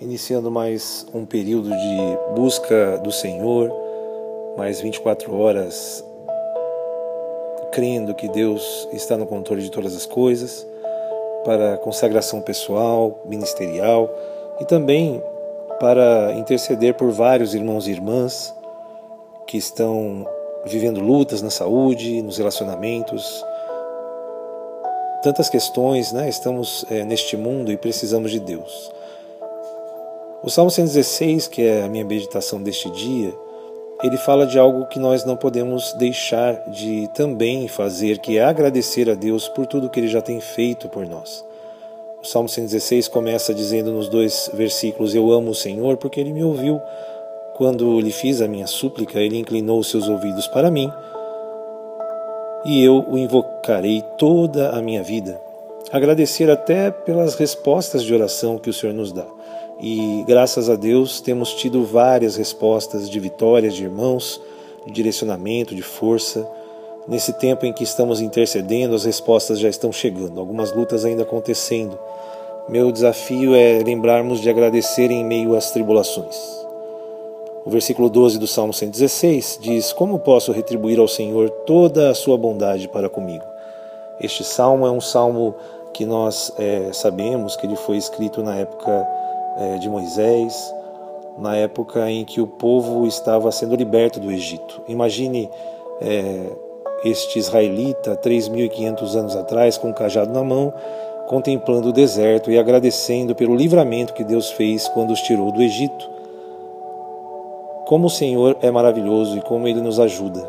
iniciando mais um período de busca do Senhor, mais 24 horas crendo que Deus está no controle de todas as coisas, para consagração pessoal, ministerial e também para interceder por vários irmãos e irmãs que estão vivendo lutas na saúde, nos relacionamentos, tantas questões, né? Estamos é, neste mundo e precisamos de Deus. O Salmo 116, que é a minha meditação deste dia, ele fala de algo que nós não podemos deixar de também fazer, que é agradecer a Deus por tudo que ele já tem feito por nós. O Salmo 116 começa dizendo nos dois versículos: Eu amo o Senhor porque ele me ouviu. Quando lhe fiz a minha súplica, ele inclinou os seus ouvidos para mim e eu o invocarei toda a minha vida. Agradecer até pelas respostas de oração que o Senhor nos dá. E graças a Deus temos tido várias respostas de vitórias de irmãos, de direcionamento, de força. Nesse tempo em que estamos intercedendo, as respostas já estão chegando, algumas lutas ainda acontecendo. Meu desafio é lembrarmos de agradecer em meio às tribulações. O versículo 12 do Salmo 116 diz: Como posso retribuir ao Senhor toda a sua bondade para comigo? Este salmo é um salmo que nós é, sabemos que ele foi escrito na época é, de Moisés, na época em que o povo estava sendo liberto do Egito. Imagine é, este israelita, 3.500 anos atrás, com um cajado na mão, contemplando o deserto e agradecendo pelo livramento que Deus fez quando os tirou do Egito. Como o Senhor é maravilhoso e como ele nos ajuda.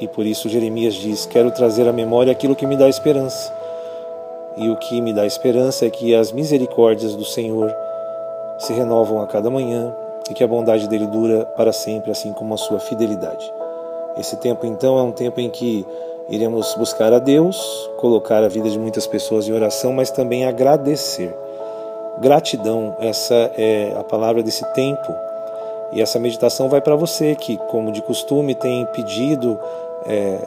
E por isso Jeremias diz: Quero trazer à memória aquilo que me dá esperança. E o que me dá esperança é que as misericórdias do Senhor se renovam a cada manhã e que a bondade dele dura para sempre, assim como a sua fidelidade. Esse tempo, então, é um tempo em que iremos buscar a Deus, colocar a vida de muitas pessoas em oração, mas também agradecer. Gratidão, essa é a palavra desse tempo. E essa meditação vai para você que, como de costume, tem pedido é,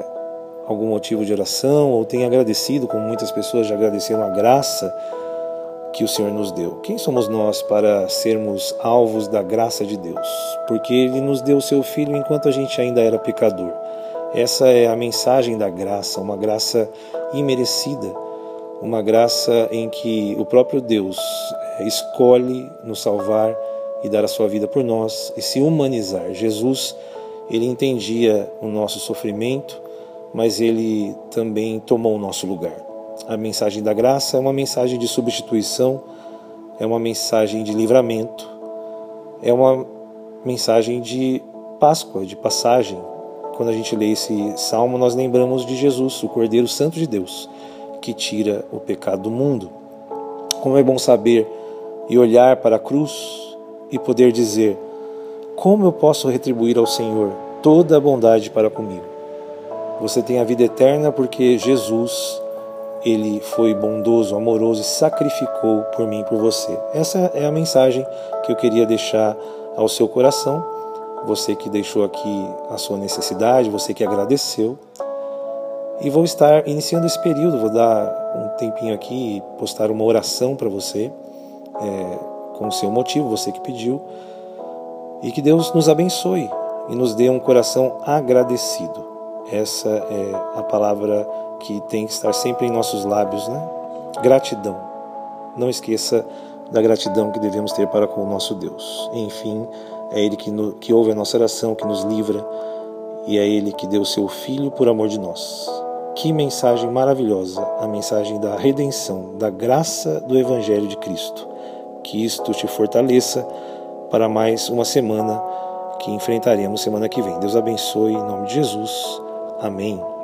algum motivo de oração ou tem agradecido, como muitas pessoas já agradeceram a graça que o Senhor nos deu. Quem somos nós para sermos alvos da graça de Deus? Porque Ele nos deu o seu Filho enquanto a gente ainda era pecador. Essa é a mensagem da graça, uma graça imerecida, uma graça em que o próprio Deus escolhe nos salvar e dar a sua vida por nós e se humanizar. Jesus, ele entendia o nosso sofrimento, mas ele também tomou o nosso lugar. A mensagem da graça é uma mensagem de substituição, é uma mensagem de livramento, é uma mensagem de Páscoa, de passagem. Quando a gente lê esse salmo, nós lembramos de Jesus, o Cordeiro Santo de Deus, que tira o pecado do mundo. Como é bom saber e olhar para a cruz e poder dizer: Como eu posso retribuir ao Senhor toda a bondade para comigo? Você tem a vida eterna porque Jesus ele foi bondoso, amoroso e sacrificou por mim e por você. Essa é a mensagem que eu queria deixar ao seu coração. Você que deixou aqui a sua necessidade, você que agradeceu. E vou estar iniciando esse período, vou dar um tempinho aqui e postar uma oração para você, é, com o seu motivo, você que pediu. E que Deus nos abençoe e nos dê um coração agradecido. Essa é a palavra que tem que estar sempre em nossos lábios, né? Gratidão. Não esqueça da gratidão que devemos ter para com o nosso Deus. Enfim, é Ele que, no, que ouve a nossa oração, que nos livra, e é Ele que deu seu Filho por amor de nós. Que mensagem maravilhosa, a mensagem da redenção, da graça do Evangelho de Cristo. Que isto te fortaleça para mais uma semana que enfrentaremos semana que vem. Deus abençoe em nome de Jesus. Amém.